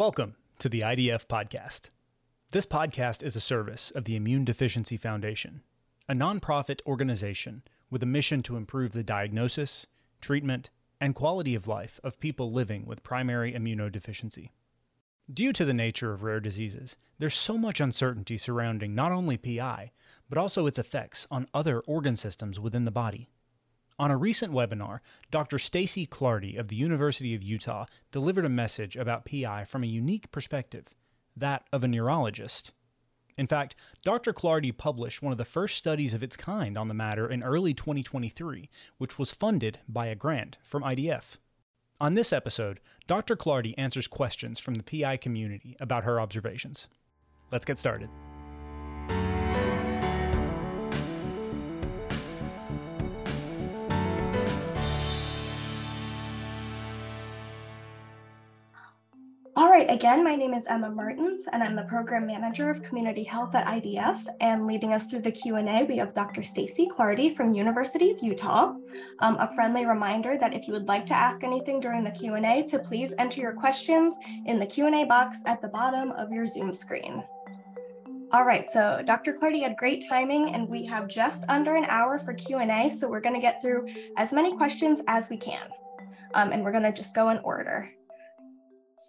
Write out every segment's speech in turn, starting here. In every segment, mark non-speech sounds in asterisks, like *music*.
Welcome to the IDF Podcast. This podcast is a service of the Immune Deficiency Foundation, a nonprofit organization with a mission to improve the diagnosis, treatment, and quality of life of people living with primary immunodeficiency. Due to the nature of rare diseases, there's so much uncertainty surrounding not only PI, but also its effects on other organ systems within the body. On a recent webinar, Dr. Stacey Clardy of the University of Utah delivered a message about PI from a unique perspective, that of a neurologist. In fact, Dr. Clardy published one of the first studies of its kind on the matter in early 2023, which was funded by a grant from IDF. On this episode, Dr. Clardy answers questions from the PI community about her observations. Let's get started. Again, my name is Emma Martins, and I'm the Program Manager of Community Health at IDF. And leading us through the Q&A, we have Dr. Stacey Clardy from University of Utah. Um, a friendly reminder that if you would like to ask anything during the Q&A, to please enter your questions in the Q&A box at the bottom of your Zoom screen. All right, so Dr. Clardy had great timing, and we have just under an hour for Q&A, so we're going to get through as many questions as we can. Um, and we're going to just go in order.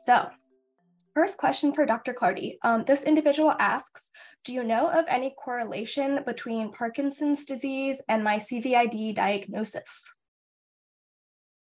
So First question for Dr. Clardy. Um, this individual asks, do you know of any correlation between Parkinson's disease and my CVID diagnosis?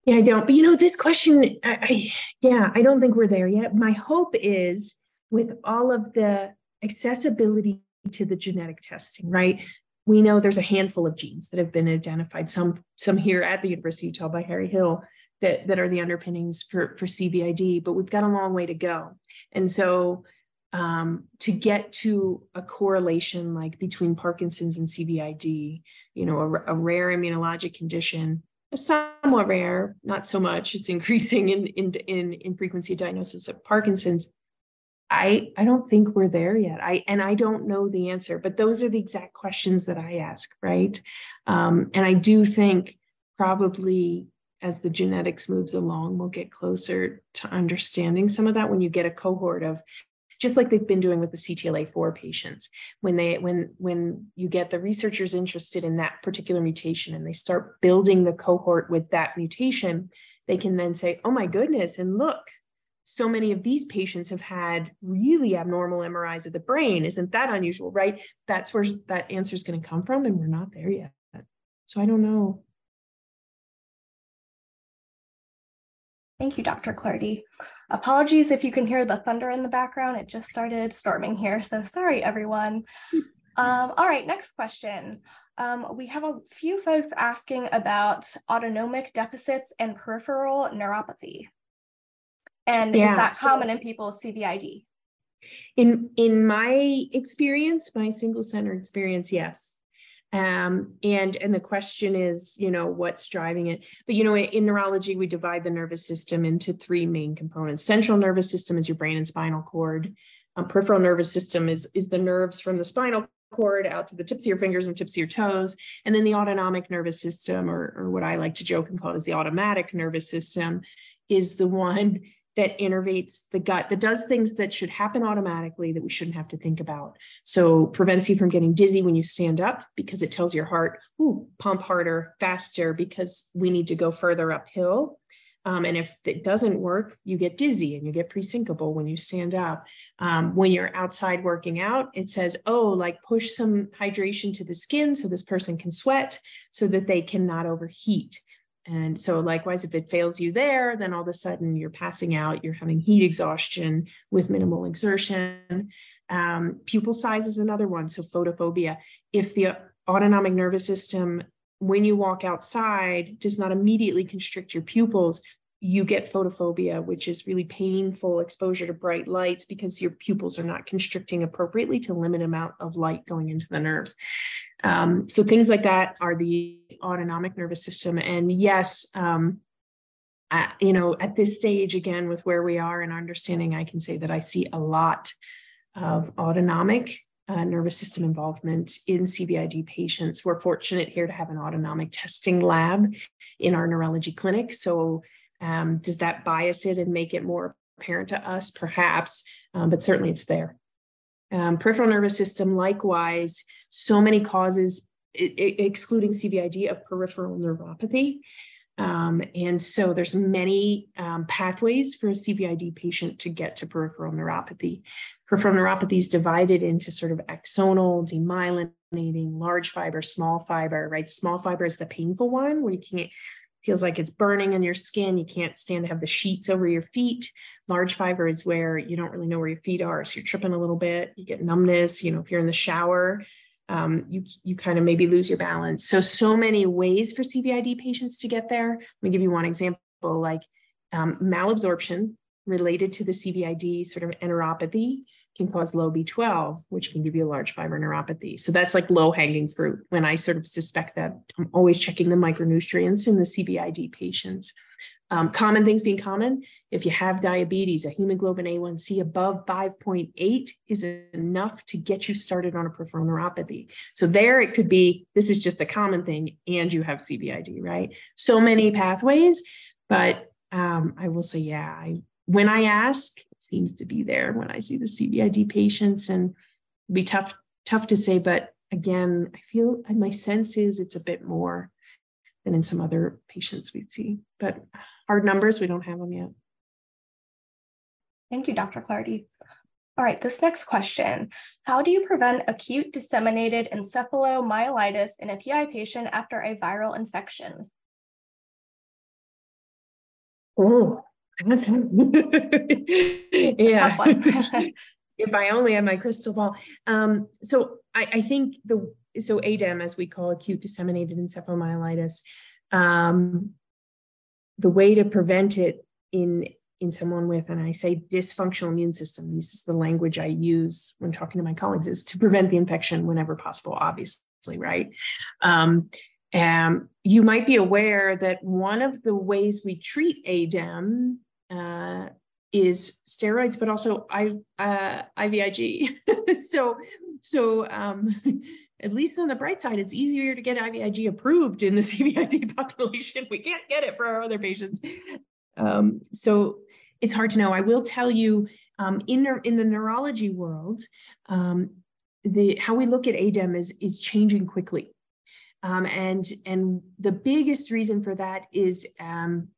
Yeah, I don't. But you know, this question, I, I, yeah, I don't think we're there yet. My hope is with all of the accessibility to the genetic testing, right? We know there's a handful of genes that have been identified, some some here at the University of Utah by Harry Hill, that that are the underpinnings for for CVID, but we've got a long way to go. And so um, to get to a correlation like between Parkinson's and CVID, you know, a, a rare immunologic condition, somewhat rare, not so much. It's increasing in in in, in frequency diagnosis of Parkinson's. I I don't think we're there yet. I and I don't know the answer, but those are the exact questions that I ask, right? Um, and I do think probably as the genetics moves along, we'll get closer to understanding some of that when you get a cohort of just like they've been doing with the CTLA4 patients. When they when when you get the researchers interested in that particular mutation and they start building the cohort with that mutation, they can then say, "Oh my goodness, and look, so many of these patients have had really abnormal MRIs of the brain. Isn't that unusual, right? That's where that answer is going to come from and we're not there yet." So I don't know. Thank you, Dr. Clardy. Apologies if you can hear the thunder in the background. It just started storming here, so sorry, everyone. *laughs* Um, all right, next question. Um, we have a few folks asking about autonomic deficits and peripheral neuropathy. And yeah, is that so common in people with CVID? In in my experience, my single center experience, yes um, and and the question is you know what's driving it? But you know in neurology we divide the nervous system into three main components. Central nervous system is your brain and spinal cord. Um, peripheral nervous system is is the nerves from the spinal cord out to the tips of your fingers and tips of your toes. And then the autonomic nervous system or, or what i like to joke and call it is the automatic nervous system is the one that innervates the gut, that does things that should happen automatically that we shouldn't have to think about. So prevents you from getting dizzy when you stand up because it tells your heart, ooh, pump harder, faster, because we need to go further uphill. Um, and if it doesn't work, you get dizzy and you get pre-syncopal when you stand up. Um, when you're outside working out, it says, oh, like push some hydration to the skin so this person can sweat so that they cannot overheat. And so, likewise, if it fails you there, then all of a sudden you're passing out, you're having heat exhaustion with minimal exertion. Um, pupil size is another one. So, photophobia. If the autonomic nervous system, when you walk outside, does not immediately constrict your pupils, you get photophobia, which is really painful exposure to bright lights because your pupils are not constricting appropriately to limit amount of light going into the nerves. Um, so things like that are the autonomic nervous system. And yes, um, I, you know, at this stage, again, with where we are in our understanding, I can say that I see a lot of autonomic uh, nervous system involvement in CVID patients. We're fortunate here to have an autonomic testing lab in our neurology clinic. So um, does that bias it and make it more apparent to us, perhaps, um, but certainly it's there. Um, peripheral nervous system, likewise, so many causes, excluding CVID, of peripheral neuropathy. Um, and so there's many um, pathways for a CVID patient to get to peripheral neuropathy. Peripheral neuropathy is divided into sort of axonal, demyelinating, large fiber, small fiber, right? Small fiber is the painful one where you can't, feels like it's burning on your skin. You can't stand to have the sheets over your feet. Large fiber is where you don't really know where your feet are. So you're tripping a little bit, you get numbness, you know, if you're in the shower, um, you, you kind of maybe lose your balance. So, so many ways for CVID patients to get there. Let me give you one example, like um, malabsorption related to the CVID sort of enteropathy can cause low B12, which can give you a large fiber neuropathy. So that's like low hanging fruit. When I sort of suspect that, I'm always checking the micronutrients in the CVID patients. Um, common things being common, if you have diabetes, a hemoglobin A1C above 5.8 is enough to get you started on a peripheral neuropathy. So there it could be, this is just a common thing, and you have CVID, right? So many pathways, but um, I will say, yeah, I, when I ask, it seems to be there when I see the CVID patients, and be tough, tough to say, but again, I feel my sense is it's a bit more than in some other patients we see, but hard numbers, we don't have them yet. Thank you, Dr. Clardy. All right, this next question. How do you prevent acute disseminated encephalomyelitis in a PI patient after a viral infection? Oh, that's *laughs* yeah. *laughs* if I only had my crystal ball. Um, so I, I, think the so ADEM, as we call acute disseminated encephalomyelitis, um, the way to prevent it in in someone with, and I say dysfunctional immune system, this is the language I use when talking to my colleagues, is to prevent the infection whenever possible, obviously, right? Um, you might be aware that one of the ways we treat ADEM uh, is steroids, but also I, uh, IVIG. *laughs* so, so um, at least on the bright side, it's easier to get IVIG approved in the *laughs* CVID population. We can't get it for our other patients. Um, so it's hard to know. I will tell you um, in, in the neurology world, um, the how we look at ADEM is, is changing quickly. Um, and, and the biggest reason for that is um,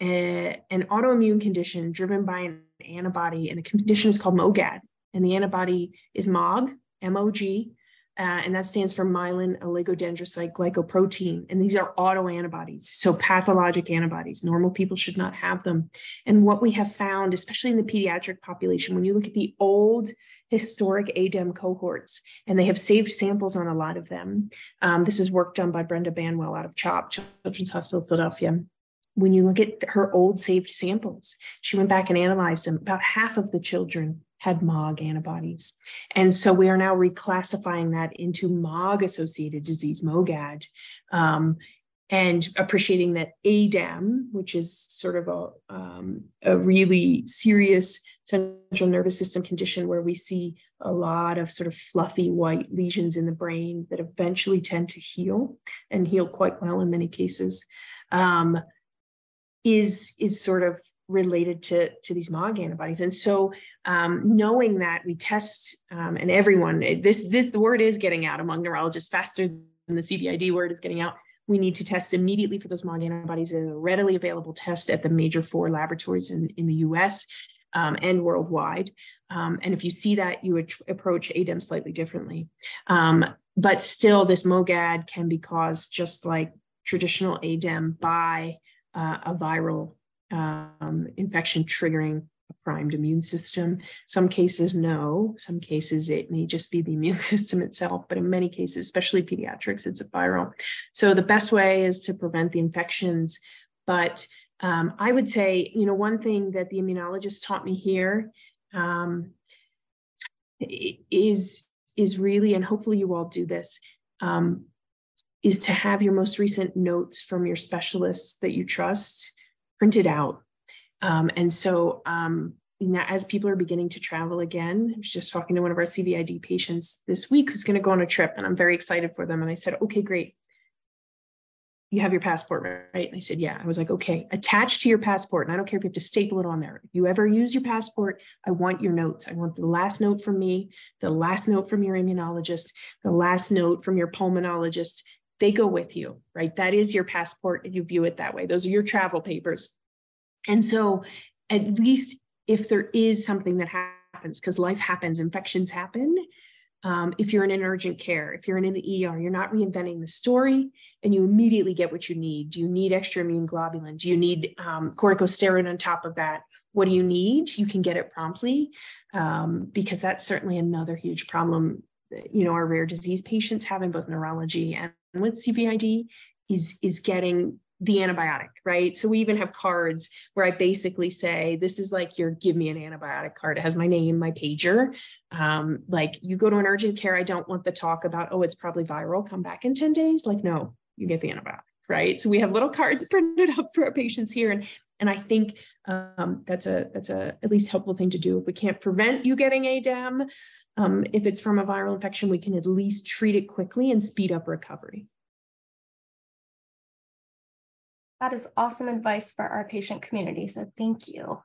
a, an autoimmune condition driven by an antibody, and the condition is called MOGAD. And the antibody is MOG, M-O-G, uh, and that stands for myelin oligodendrocyte glycoprotein. And these are autoantibodies, so pathologic antibodies. Normal people should not have them. And what we have found, especially in the pediatric population, when you look at the old historic ADEM cohorts, and they have saved samples on a lot of them. Um, this is work done by Brenda Banwell out of CHOP, Children's Hospital Philadelphia. When you look at her old saved samples, she went back and analyzed them. About half of the children had MOG antibodies. And so we are now reclassifying that into MOG associated disease, MOGAD, um, and appreciating that ADEM, which is sort of a, um, a really serious central nervous system condition where we see a lot of sort of fluffy white lesions in the brain that eventually tend to heal and heal quite well in many cases, um, is, is sort of related to, to these MOG antibodies. And so um, knowing that we test um, and everyone, eh, this, this, the word is getting out among neurologists faster than the CVID word is getting out. We need to test immediately for those MOG antibodies in a readily available test at the major four laboratories in, in the US um, and worldwide. Um, and if you see that, you would approach ADEM slightly differently. Um, but still, this MOGAD can be caused just like traditional ADEM by uh, a viral um, infection triggering a primed immune system. Some cases, no. Some cases, it may just be the immune *laughs* system itself, but in many cases, especially pediatrics, it's a viral. So the best way is to prevent the infections. But um, I would say, you know, one thing that the immunologist taught me here um, is is really, and hopefully you all do this, um, is to have your most recent notes from your specialists that you trust printed out. Um, and so um, as people are beginning to travel again, I was just talking to one of our CVID patients this week who's going to go on a trip, and I'm very excited for them. And I said, okay, great. you have your passport, right? And I said, yeah. I was like, okay, attached to your passport. And I don't care if you have to staple it on there. If you ever use your passport, I want your notes. I want the last note from me, the last note from your immunologist, the last note from your pulmonologist. They go with you, right? That is your passport and you view it that way. Those are your travel papers. And so at least if there is something that happens, because life happens, infections happen, um, if you're in an urgent care, if you're in an ER, you're not reinventing the story and you immediately get what you need. Do you need extra immune globulin? Do you need um, corticosteroid on top of that? What do you need? You can get it promptly um, because that's certainly another huge problem. You know, our rare disease patients have in both neurology and with CVID is, is getting the antibiotic, right? So we even have cards where I basically say, this is like your give me an antibiotic card. It has my name, my pager. Um, like you go to an urgent care, I don't want the talk about, oh, it's probably viral, come back in 10 days. Like, no, you get the antibiotic, right? So we have little cards *laughs* printed up for our patients here. And and I think um, that's a that's a at least helpful thing to do. If we can't prevent you getting ADEM, um, if it's from a viral infection, we can at least treat it quickly and speed up recovery. That is awesome advice for our patient community. So thank you.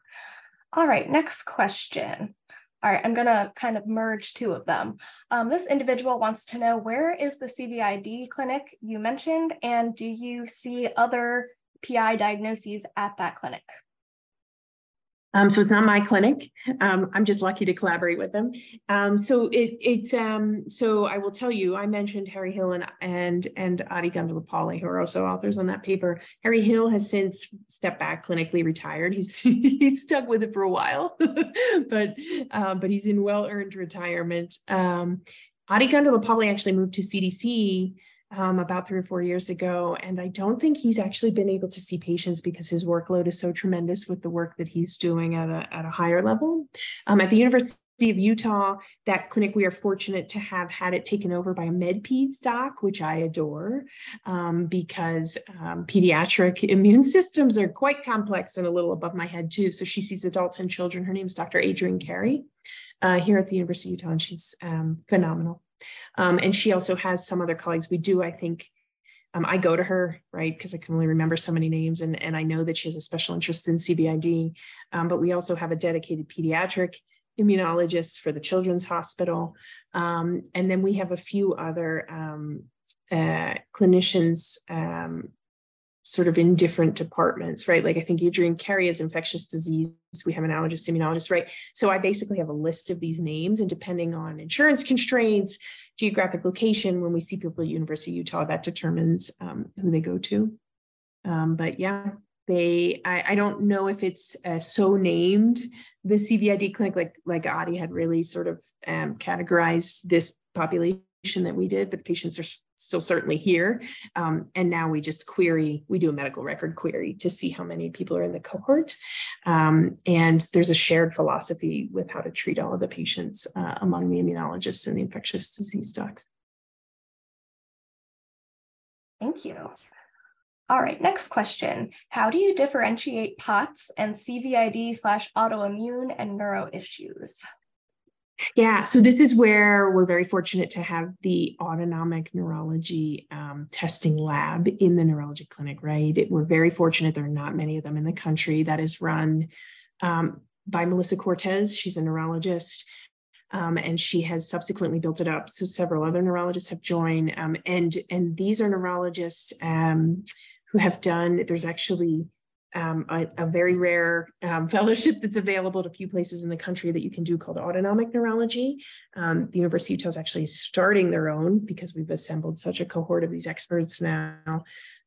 All right, next question. All right, I'm gonna kind of merge two of them. Um, this individual wants to know where is the CVID clinic you mentioned and do you see other PI diagnoses at that clinic? Um, so it's not my clinic. Um, I'm just lucky to collaborate with them. Um, so it it's um, so I will tell you, I mentioned Harry Hill and and and Adi Gundlapalli, who are also authors on that paper. Harry Hill has since stepped back, clinically retired. He's *laughs* he's stuck with it for a while, *laughs* but um, but he's in well earned retirement. Um, Adi Gundlapalli actually moved to CDC um, about three or four years ago. And I don't think he's actually been able to see patients because his workload is so tremendous with the work that he's doing at a, at a higher level. Um, at the University of Utah, that clinic, we are fortunate to have had it taken over by a MedPeds doc, which I adore um, because um, pediatric *laughs* immune systems are quite complex and a little above my head too. So she sees adults and children. Her name is Dr. Adrienne Carey uh, here at the University of Utah, and she's um, phenomenal. Um, and she also has some other colleagues. We do, I think, um, I go to her, right, because I can only remember so many names, and, and I know that she has a special interest in CVID. Um, but we also have a dedicated pediatric immunologist for the Children's Hospital. Um, and then we have a few other um, uh, clinicians um, sort of in different departments, right? Like I think Adrienne Carey is infectious disease. We have an allergist, immunologist, right? So I basically have a list of these names, and depending on insurance constraints, geographic location, when we see people at University of Utah, that determines um, who they go to. Um, but yeah, they I, I, don't know if it's uh, so named the CVID clinic like like Adi had really sort of um, categorized this population that we did, but the patients are still certainly here. Um, and now we just query, we do a medical record query to see how many people are in the cohort. Um, and there's a shared philosophy with how to treat all of the patients uh, among the immunologists and the infectious disease docs. Thank you. All right, next question. How do you differentiate POTS and CVID slash autoimmune and neuro issues? Yeah, so this is where we're very fortunate to have the autonomic neurology um, testing lab in the neurology clinic, right? It, we're very fortunate. There are not many of them in the country that is run um, by Melissa Cortez. She's a neurologist. Um, and she has subsequently built it up. So several other neurologists have joined, um, and and these are neurologists um, who have done. There's actually um, a, a, very rare um, *laughs* fellowship that's available at a few places in the country that you can do called autonomic neurology. Um, the University of Utah is actually starting their own because we've assembled such a cohort of these experts now.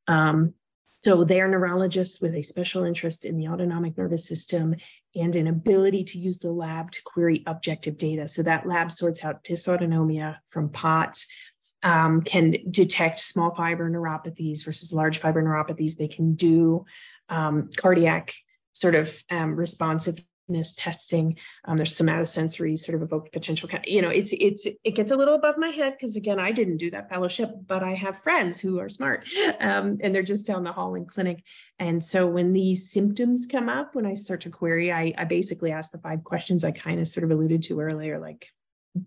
Um, so they are neurologists with a special interest in the autonomic nervous system and an ability to use the lab to query objective data. So that lab sorts out dysautonomia from POTS, um, can detect small fiber neuropathies versus large fiber neuropathies. They can do um, cardiac sort of um, responsiveness testing. Um, there's somatosensory sort of evoked potential. You know, it's it's it gets a little above my head because again, I didn't do that fellowship, but I have friends who are smart, um, and they're just down the hall in clinic. And so when these symptoms come up, when I start to query, I, I basically ask the five questions I kind of sort of alluded to earlier, like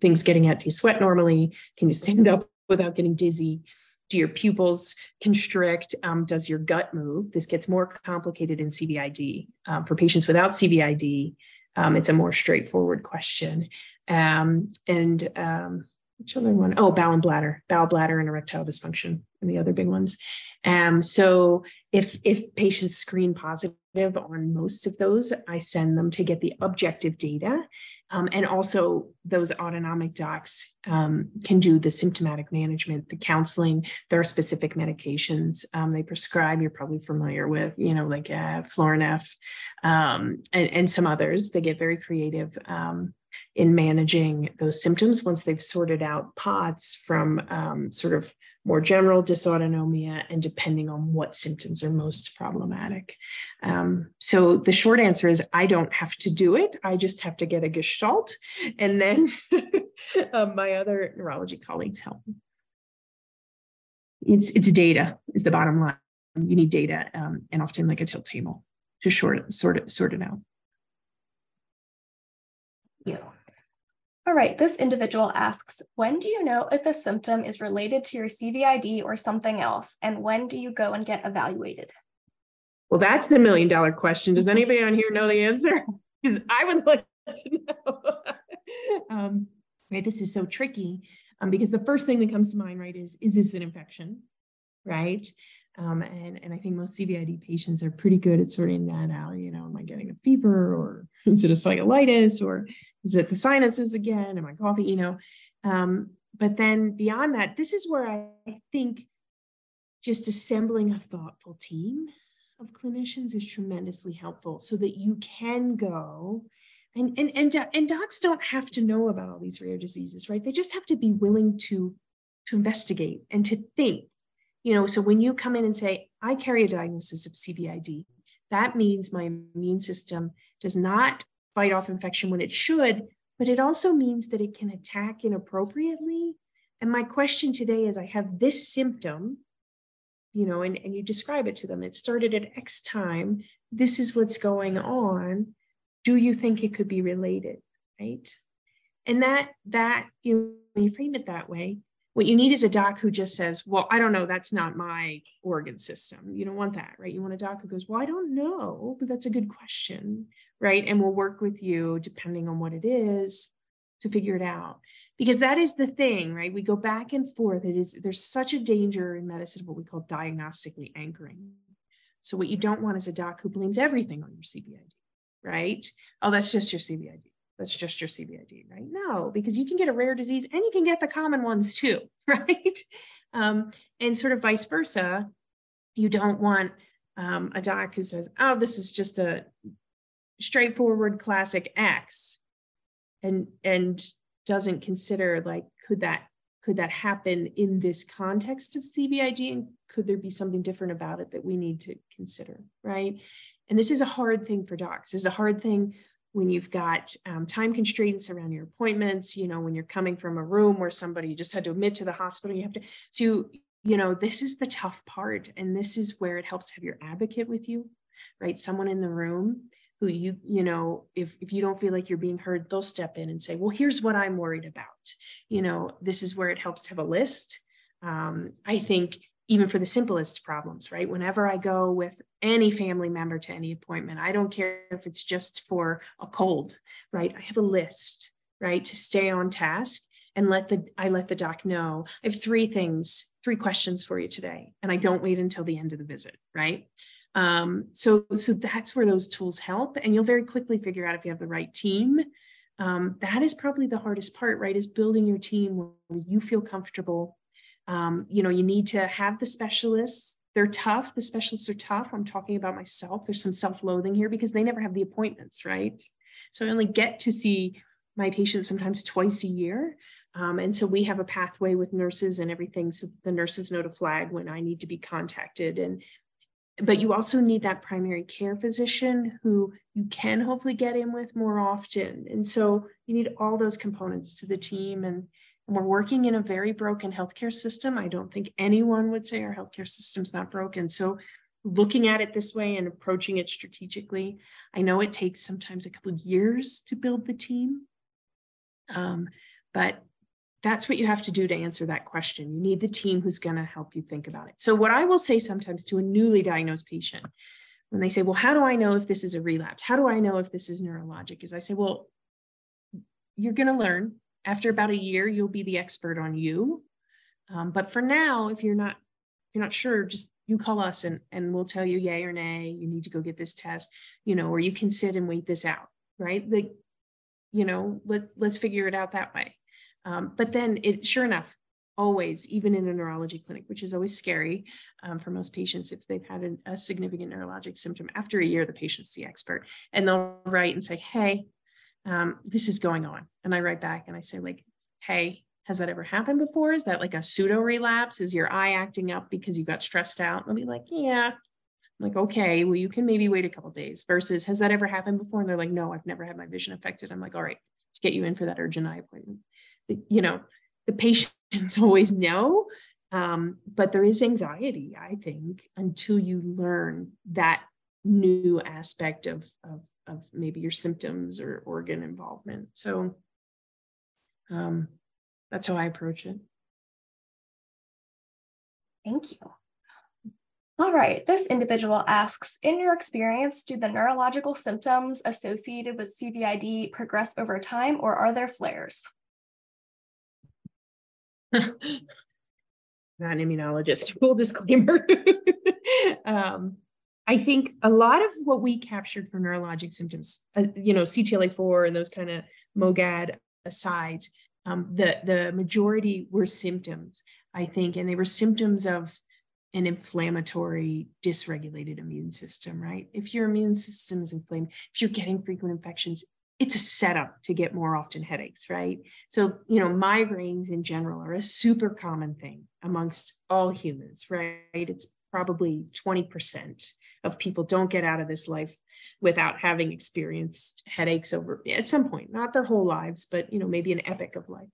things getting out. Do you sweat normally? Can you stand up without getting dizzy? Do your pupils constrict? Um, does your gut move? This gets more complicated in CVID. Um, for patients without CVID, um, it's a more straightforward question. Um, and um, which other one? Oh, bowel and bladder, bowel bladder and erectile dysfunction, and the other big ones. Um, so if if patients screen positive on most of those, I send them to get the objective data um, and also, those autonomic docs um, can do the symptomatic management, the counseling. There are specific medications um, they prescribe. You're probably familiar with, you know, like uh, Florinef um, and, and, some others. They get very creative um, in managing those symptoms once they've sorted out POTS from um, sort of more general dysautonomia and depending on what symptoms are most problematic. Um, so the short answer is I don't have to do it. I just have to get a gestalt and then uh, *laughs* my other neurology colleagues help. It's, it's data is the bottom line. You need data um, and often like a tilt table to short, sort, it, sort it out. Yeah. All right, this individual asks, when do you know if a symptom is related to your CVID or something else? And when do you go and get evaluated? Well, that's the million dollar question. Does anybody on here know the answer? *laughs* Because I would like to know. *laughs* um, right, this is so tricky um, because the first thing that comes to mind, right, is is this an infection, right? Um, and, and I think most CVID patients are pretty good at sorting that out. You know, am I getting a fever or is it a cellulitis or is it the sinuses again? Am I coughing? You know, um, but then beyond that, this is where I think just assembling a thoughtful team of clinicians is tremendously helpful so that you can go and, and, and, and docs don't have to know about all these rare diseases, right? They just have to be willing to, to investigate and to think you know, so when you come in and say, I carry a diagnosis of CVID, that means my immune system does not fight off infection when it should, but it also means that it can attack inappropriately. And my question today is I have this symptom, you know, and, and you describe it to them. It started at X time. This is what's going on. Do you think it could be related? Right. And that that you know, when you frame it that way, what you need is a doc who just says, Well, I don't know, that's not my organ system. You don't want that, right? You want a doc who goes, Well, I don't know, but that's a good question, right? And we'll work with you depending on what it is to figure it out. Because that is the thing, right? We go back and forth. It is there's such a danger in medicine of what we call diagnostically anchoring. So what you don't want is a doc who blames everything on your CVID, right? Oh, that's just your CVID that's just your CVID, right? No, because you can get a rare disease and you can get the common ones too, *laughs* right? Um, and sort of vice versa. You don't want um, a doc who says, oh, this is just a straightforward classic X and and doesn't consider like could that could that happen in this context of CVID and could there be something different about it that we need to consider, right? And this is a hard thing for docs. This is a hard thing when you've got um, time constraints around your appointments, you know, when you're coming from a room where somebody just had to admit to the hospital, you have to, so, you know, this is the tough part. And this is where it helps have your advocate with you, right? Someone in the room who you, you know, if, if you don't feel like you're being heard, they'll step in and say, well, here's what I'm worried about. You know, this is where it helps to have a list. Um, I think even for the simplest problems, right? Whenever I go with any family member to any appointment, I don't care if it's just for a cold, right? I have a list, right, to stay on task and let the I let the doc know. I have three things, three questions for you today, and I don't wait until the end of the visit, right? Um, so so that's where those tools help, and you'll very quickly figure out if you have the right team. Um, that is probably the hardest part, right? Is building your team where you feel comfortable um, you know, you need to have the specialists. They're tough. The specialists are tough. I'm talking about myself. There's some self loathing here because they never have the appointments, right? So I only get to see my patients sometimes twice a year. Um, and so we have a pathway with nurses and everything. So the nurses know to flag when I need to be contacted. And but you also need that primary care physician who you can hopefully get in with more often. And so you need all those components to the team. And we're working in a very broken healthcare system. I don't think anyone would say our healthcare system's not broken. So looking at it this way and approaching it strategically, I know it takes sometimes a couple of years to build the team. Um, but that's what you have to do to answer that question. You need the team who's going to help you think about it. So, what I will say sometimes to a newly diagnosed patient when they say, Well, how do I know if this is a relapse? How do I know if this is neurologic? Is I say, Well, you're going to learn. After about a year, you'll be the expert on you. Um, but for now, if you're not if you're not sure, just you call us and, and we'll tell you yay or nay. You need to go get this test, you know, or you can sit and wait this out, right? Like, you know, let let's figure it out that way. Um, but then it sure enough, always, even in a neurology clinic, which is always scary um, for most patients if they've had a, a, significant neurologic symptom. After a year, the patient's the expert, and they'll write and say, "Hey, um, this is going on," and I write back and I say, "Like, hey, has that ever happened before? Is that like a pseudo relapse? Is your eye acting up because you got stressed out?" And they'll be like, "Yeah." I'm like, okay, well, you can maybe wait a couple days. Versus, has that ever happened before? And they're like, no, I've never had my vision affected. I'm like, all right, let's get you in for that urgent eye appointment you know, the patients *laughs* always know, um, but there is anxiety, I think, until you learn that new aspect of, of, of maybe your symptoms or organ involvement. So um, that's how I approach it. Thank you. All right, this individual asks, in your experience, do the neurological symptoms associated with CVID progress over time or are there flares? *laughs* not an immunologist, full disclaimer. *laughs* um, I think a lot of what we captured for neurologic symptoms, uh, you know, CTLA4 and those kind of MOGAD aside, um, the, the majority were symptoms, I think, and they were symptoms of an inflammatory, dysregulated immune system, right? If your immune system is inflamed, if you're getting frequent infections, it's a setup to get more often headaches, right? So, you know, migraines in general are a super common thing amongst all humans, right? It's probably 20% of people don't get out of this life without having experienced headaches over at some point, not their whole lives, but, you know, maybe an epic of life.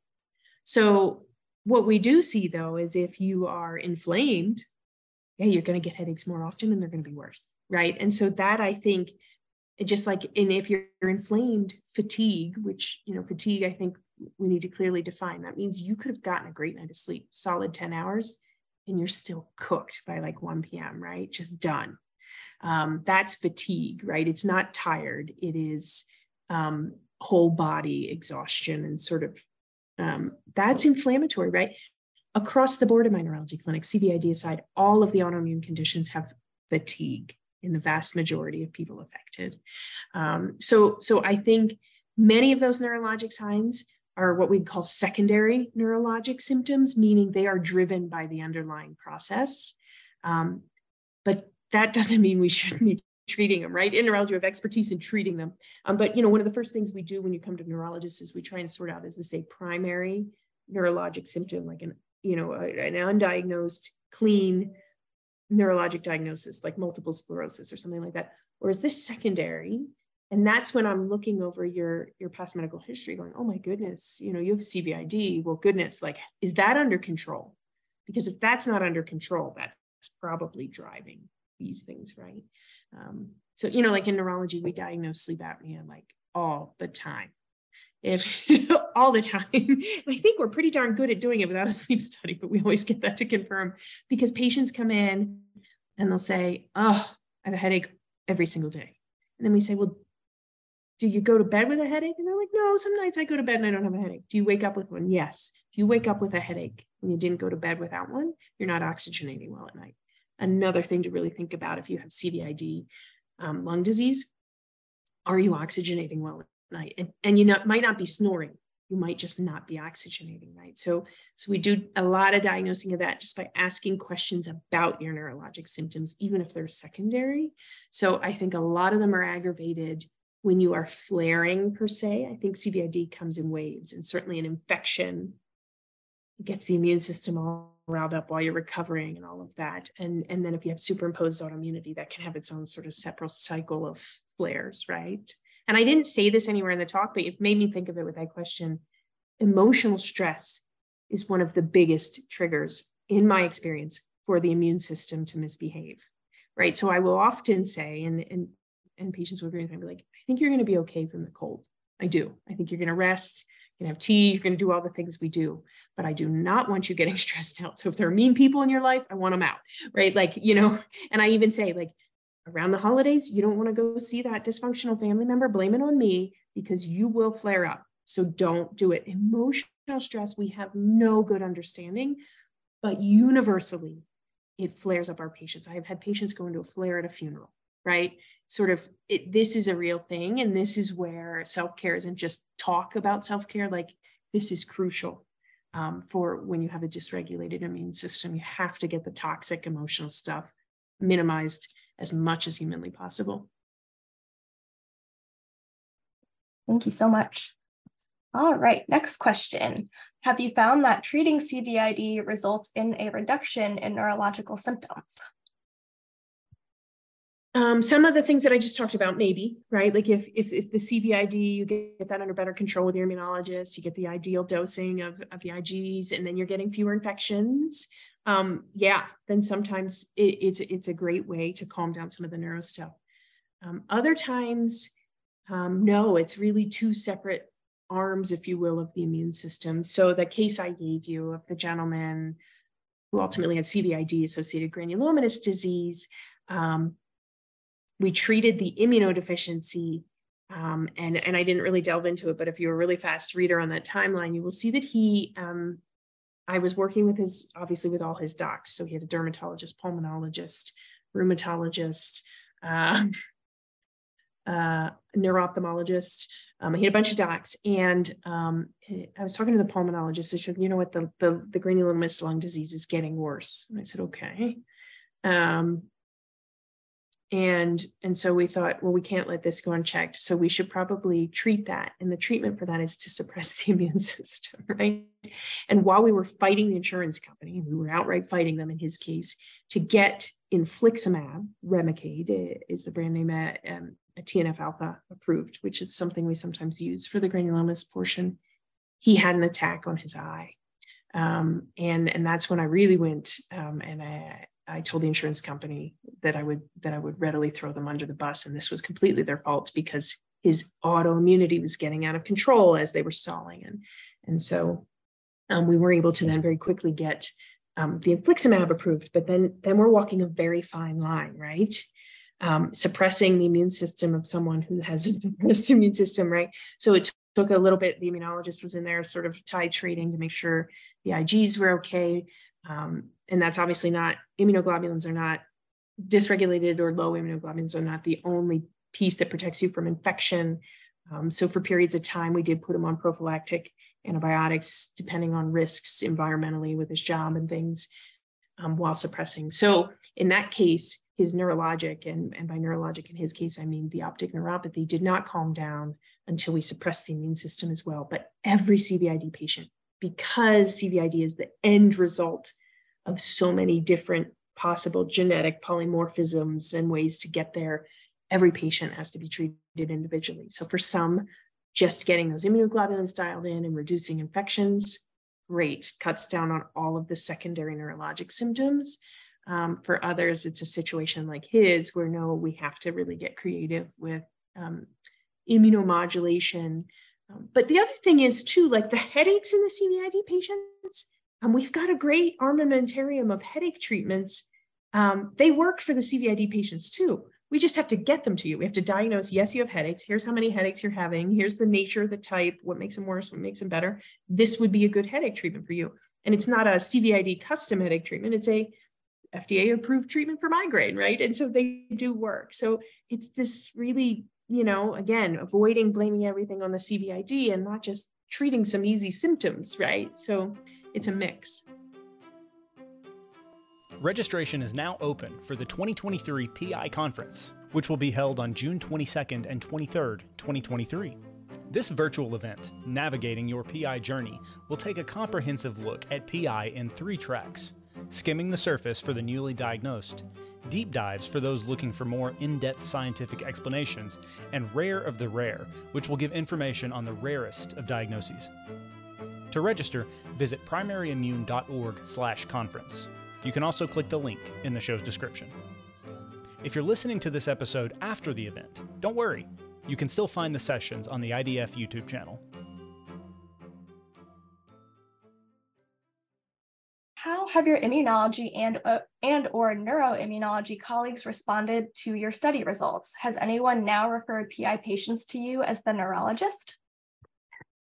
So, what we do see though is if you are inflamed, yeah, you're going to get headaches more often and they're going to be worse, right? And so, that I think just like and if you're inflamed fatigue which you know fatigue i think we need to clearly define. That means you could have gotten a great night of sleep solid 10 hours and you're still cooked by like 1 p.m right? Just done. Um, that's fatigue right? It's not tired. It is um, whole body exhaustion and sort of um, that's inflammatory right? Across the board in my neurology clinic cvid aside all of the autoimmune conditions have fatigue in the vast majority of people affected. Um, so, so I think many of those neurologic signs are what we call secondary neurologic symptoms, meaning they are driven by the underlying process. Um, but that doesn't mean we shouldn't be treating them, right? In neurology, we have expertise in treating them. Um, but you know, one of the first things we do when you come to neurologists is we try and sort out is this a primary neurologic symptom, like an you know an undiagnosed, clean neurologic diagnosis like multiple sclerosis or something like that or is this secondary? And that's when i'm looking over your your past medical history going oh my goodness you know you have cvid well goodness like is that under control? Because if that's not under control that's probably driving these things right? Um, so you know like in neurology we diagnose sleep apnea like all the time. If *laughs* all the time. *laughs* I think we're pretty darn good at doing it without a sleep study, but we always get that to confirm because patients come in and they'll say, Oh, I have a headache every single day. And then we say, Well, do you go to bed with a headache? And they're like, No, some nights I go to bed and I don't have a headache. Do you wake up with one? Yes. If you wake up with a headache and you didn't go to bed without one, you're not oxygenating well at night. Another thing to really think about if you have CVID um, lung disease, are you oxygenating well at night and, and you not, might not be snoring you might just not be oxygenating right? So so we do a lot of diagnosing of that just by asking questions about your neurologic symptoms even if they're secondary. So i think a lot of them are aggravated when you are flaring per se. I think cvid comes in waves and certainly an infection gets the immune system all riled up while you're recovering and all of that. And and then if you have superimposed autoimmunity that can have its own sort of separate cycle of flares right and I didn't say this anywhere in the talk, but it made me think of it with that question. Emotional stress is one of the biggest triggers, in my experience, for the immune system to misbehave. Right. So I will often say, and and and patients will agree with me, be like, I think you're going to be okay from the cold. I do. I think you're going to rest. You're gonna have tea, you're gonna do all the things we do. But I do not want you getting *laughs* stressed out. So if there are mean people in your life, I want them out. Right. Like, you know, *laughs* and I even say, like, around the holidays, you don't want to go see that dysfunctional family member, blame it on me because you will flare up. So don't do it. Emotional stress, we have no good understanding, but universally, it flares up our patients. I have had patients go into a flare at a funeral, right? Sort of, it, this is a real thing. And this is where self care isn't just talk about self care. Like, this is crucial um, for when you have a dysregulated immune system. You have to get the toxic emotional stuff minimized as much as humanly possible. Thank you so much. All right, next question. Have you found that treating CVID results in a reduction in neurological symptoms? Um, some of the things that I just talked about, maybe, right? Like if, if, if the CVID, you get that under better control with your immunologist, you get the ideal dosing of, of the IGs, and then you're getting fewer infections. Um, yeah, then sometimes it, it's, it's a great way to calm down some of the neuro stuff. Um, other times, um, no, it's really two separate arms, if you will, of the immune system. So the case I gave you of the gentleman who ultimately had CVID associated granulomatous disease, um, we treated the immunodeficiency. Um, and, and I didn't really delve into it, but if you're a really fast reader on that timeline, you will see that he, um, I was working with his, obviously with all his docs. So he had a dermatologist, pulmonologist, rheumatologist, uh, *laughs* uh, neuro-ophthalmologist. Um, he had a bunch of docs, and um, I was talking to the pulmonologist. I said, "You know what? The the, the granulomatous lung disease is getting worse." And I said, "Okay." Um, and and so we thought, well, we can't let this go unchecked. So we should probably treat that. And the treatment for that is to suppress the *laughs* immune system, right? And while we were fighting the insurance company, we were outright fighting them in his case to get infliximab, Remicade is the brand name at um, a TNF alpha approved, which is something we sometimes use for the granulomas portion. He had an attack on his eye. Um, and, and that's when I really went um, and I, I told the insurance company that I would that I would readily throw them under the bus, and this was completely their fault because his autoimmunity was getting out of control as they were stalling, and and so um, we were able to then very quickly get um, the infliximab approved. But then then we're walking a very fine line, right? um, suppressing the immune system of someone who has *laughs* a suppressed immune system, right? So it took a little bit, the immunologist was in there sort of titrating to make sure the IGs were okay. Um, and that's obviously not, immunoglobulins are not dysregulated or low immunoglobulins are not the only piece that protects you from infection. Um, so for periods of time, we did put him on prophylactic antibiotics, depending on risks environmentally with his job and things um, while suppressing. So in that case, his neurologic, and, and by neurologic in his case, I mean the optic neuropathy, did not calm down until we suppressed the immune system as well. But every CVID patient, because CVID is the end result of so many different possible genetic polymorphisms and ways to get there, every patient has to be treated individually. So for some, just getting those immunoglobulins dialed in and reducing infections, great, cuts down on all of the secondary neurologic symptoms. Um, for others, it's a situation like his where no, we have to really get creative with um, immunomodulation. Um, but the other thing is, too, like the headaches in the CVID patients, um, we've got a great armamentarium of headache treatments. Um, they work for the CVID patients too. We just have to get them to you. We have to diagnose, yes, you have headaches. Here's how many headaches you're having. Here's the nature, the type, what makes them worse, what makes them better. This would be a good headache treatment for you. And it's not a CVID custom headache treatment. It's a FDA approved treatment for migraine, right? And so they do work. So it's this really, you know, again, avoiding blaming everything on the CVID and not just treating some easy symptoms, right? So it's a mix. Registration is now open for the 2023 PI Conference, which will be held on June 22nd and 23rd, 2023. This virtual event, Navigating Your PI Journey, will take a comprehensive look at PI in three tracks skimming the surface for the newly diagnosed, deep dives for those looking for more in depth scientific explanations, and rare of the rare, which will give information on the rarest of diagnoses. To register, visit primaryimmune.org/conference. You can also click the link in the show's description. If you're listening to this episode after the event, don't worry. You can still find the sessions on the IDF YouTube channel. How have your immunology and, uh, and or neuroimmunology colleagues responded to your study results? Has anyone now referred PI patients to you as the neurologist?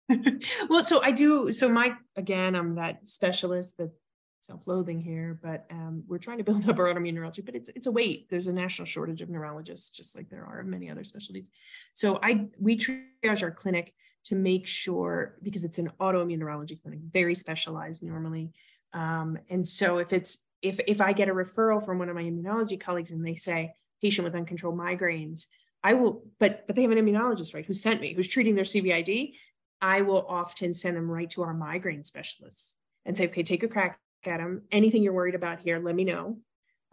*laughs* well, so I do. So my again, I'm that specialist that self-loathing here, but um, we're trying to build up our autoimmune neurology, but it's it's a wait. There's a national shortage of neurologists, just like there are of many other specialties. So I we triage our clinic to make sure because it's an autoimmune neurology clinic, very specialized normally. Um, and so if it's if if I get a referral from one of my immunology colleagues and they say patient with uncontrolled migraines, I will, but but they have an immunologist, right, who sent me, who's treating their CVID. I will often send them right to our migraine specialists and say, okay, take a crack at them. Anything you're worried about here, let me know.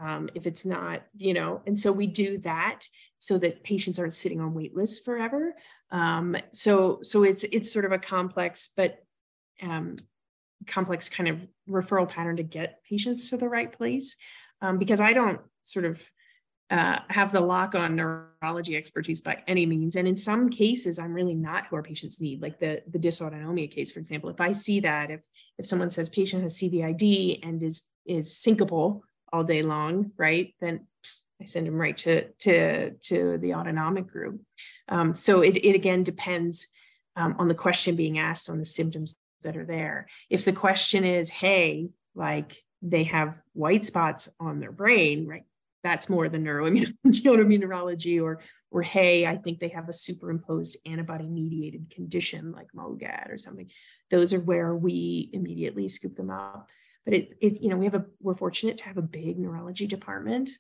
Um, if it's not, you know, and so we do that so that patients aren't sitting on wait lists forever. Um, so so it's it's sort of a complex but um, complex kind of referral pattern to get patients to the right place um, because I don't sort of uh, have the lock on neurology expertise by any means. And in some cases, I'm really not who our patients need, like the, the dysautonomia case, for example. If I see that, if if someone says patient has CVID and is is syncopal all day long, right, then I send them right to to to the autonomic group. Um, so it it again depends um, on the question being asked on the symptoms that are there. If the question is, hey, like they have white spots on their brain, right? that's more the neuroimmunology *laughs* or or hey i think they have a superimposed antibody mediated condition like MOGAD or something those are where we immediately scoop them up but it, it you know we have a we're fortunate to have a big neurology department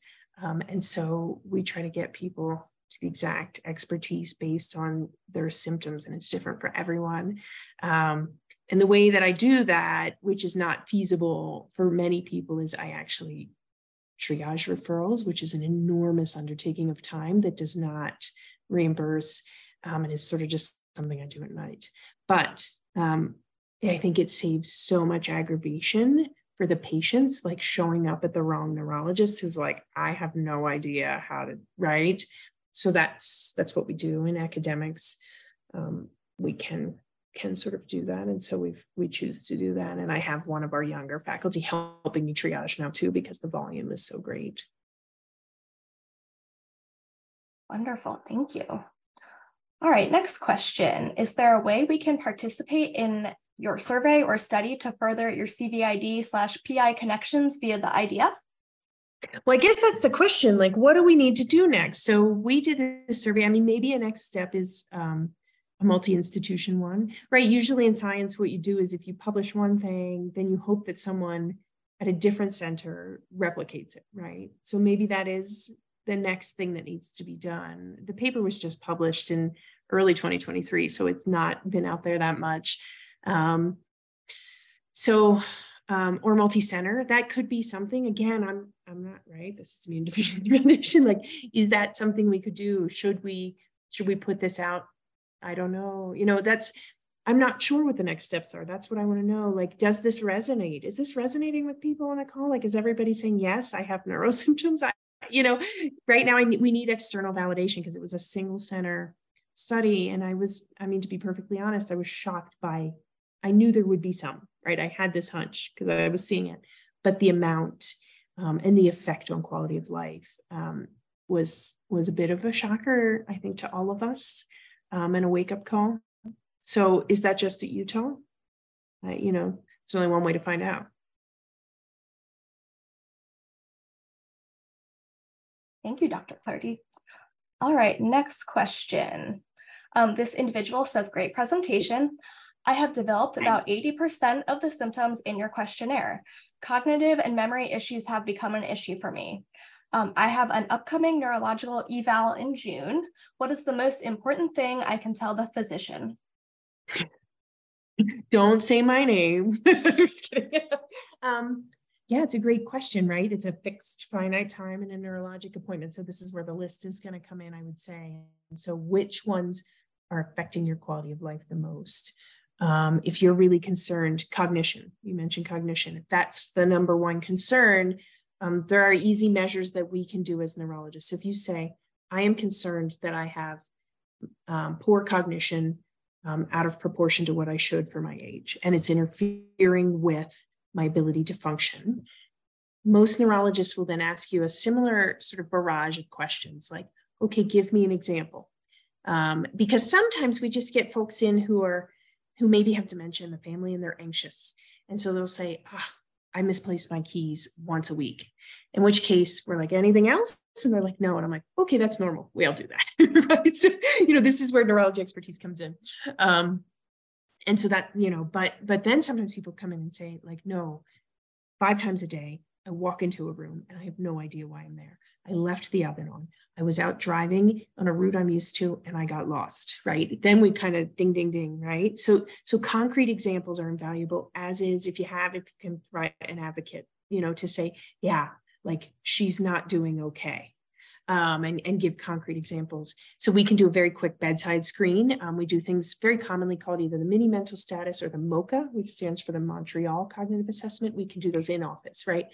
um, and so we try to get people to the exact expertise based on their symptoms and it's different for everyone um, and the way that i do that which is not feasible for many people is i actually triage referrals, which is an enormous undertaking of time that does not reimburse um, and is sort of just something I do at night. But um, I think it saves so much aggravation for the patients, like showing up at the wrong neurologist who's like, I have no idea how to write. So that's that's what we do in academics. Um, we can can sort of do that and so we've we choose to do that and i have one of our younger faculty helping me triage now too because the volume is so great wonderful thank you all right next question is there a way we can participate in your survey or study to further your cvid slash pi connections via the idf well, I guess that's the question. Like, what do we need to do next? So we did a survey. I mean, maybe a next step is um, a multi-institution one, right? Usually in science, what you do is if you publish one thing, then you hope that someone at a different center replicates it, right? So maybe that is the next thing that needs to be done. The paper was just published in early 2023, so it's not been out there that much. Um, so, um, or multi-center, that could be something. Again, I'm I'm not right. This is immune *laughs* deficiency foundation. Like, is that something we could do? Should we should we put this out I don't know. You know, that's, I'm not sure what the next steps are. That's what I want to know. Like, does this resonate? Is this resonating with people on the call? Like, is everybody saying, yes, I have neuro symptoms? I, you know, right now I, we need external validation because it was a single center study. And I was, I mean, to be perfectly honest, I was shocked by, I knew there would be some, right? I had this hunch because I was seeing it, but the amount um, and the effect on quality of life um, was was a bit of a shocker, I think, to all of us um, and a wake up call. So is that just at Utah? Uh, you know, there's only one way to find out. Thank you, Dr. Clardy. All right, next question. Um, this individual says, great presentation. I have developed about 80% of the symptoms in your questionnaire. Cognitive and memory issues have become an issue for me. Um, I have an upcoming neurological eval in June. What is the most important thing I can tell the physician? Don't say my name. *laughs* just kidding. *laughs* um, yeah, it's a great question, right? It's a fixed finite time in a neurologic appointment. So this is where the list is going to come in, I would say. And so which ones are affecting your quality of life the most? Um, if you're really concerned, cognition, you mentioned cognition, if that's the number one concern, um, there are easy measures that we can do as neurologists. So if you say, I am concerned that I have um, poor cognition um, out of proportion to what I should for my age, and it's interfering with my ability to function. Most neurologists will then ask you a similar sort of barrage of questions like, okay, give me an example. Um, because sometimes we just get folks in who are who maybe have dementia in the family and they're anxious. And so they'll say, oh, I misplaced my keys once a week. In which case we're like, anything else? And they're like, no. And I'm like, okay, that's normal. We all do that. *laughs* right. So, you know, this is where neurology expertise comes in. Um, and so that, you know, but but then sometimes people come in and say, like, no, five times a day, I walk into a room and I have no idea why I'm there. I left the oven on. I was out driving on a route I'm used to and I got lost, right? Then we kind of ding, ding, ding, right? So, so concrete examples are invaluable, as is if you have, if you can write an advocate, you know, to say, yeah, like she's not doing okay. Um, and, and give concrete examples. So we can do a very quick bedside screen. Um, we do things very commonly called either the mini mental status or the MoCA, which stands for the Montreal Cognitive Assessment. We can do those in office, right?